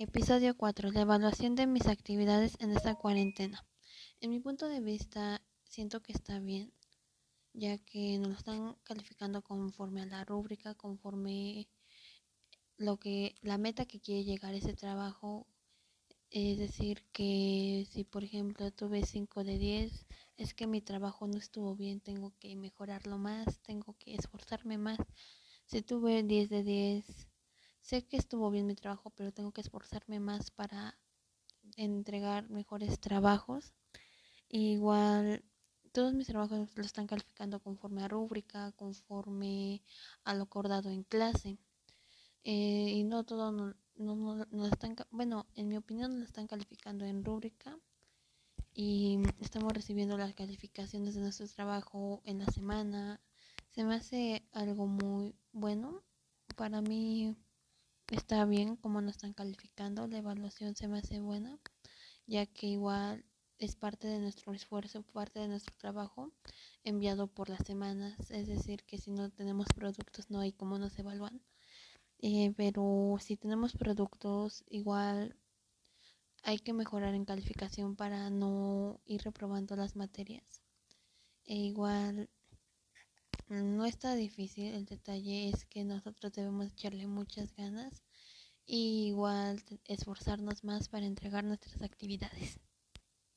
Episodio 4. La evaluación de mis actividades en esta cuarentena. En mi punto de vista, siento que está bien, ya que nos están calificando conforme a la rúbrica, conforme lo que la meta que quiere llegar ese trabajo. Es decir, que si por ejemplo tuve 5 de 10, es que mi trabajo no estuvo bien, tengo que mejorarlo más, tengo que esforzarme más. Si tuve 10 de 10, Sé que estuvo bien mi trabajo, pero tengo que esforzarme más para entregar mejores trabajos. igual todos mis trabajos lo están calificando conforme a rúbrica, conforme a lo acordado en clase. Eh, y no todo no, no, están, bueno, en mi opinión no lo están calificando en rúbrica y estamos recibiendo las calificaciones de nuestro trabajo en la semana. Se me hace algo muy bueno. Para mí está bien como nos están calificando, la evaluación se me hace buena, ya que igual es parte de nuestro esfuerzo, parte de nuestro trabajo enviado por las semanas, es decir, que si no tenemos productos no hay cómo nos evalúan, eh, pero si tenemos productos igual hay que mejorar en calificación para no ir reprobando las materias. E igual no está difícil, el detalle es que nosotros debemos echarle muchas ganas y igual esforzarnos más para entregar nuestras actividades.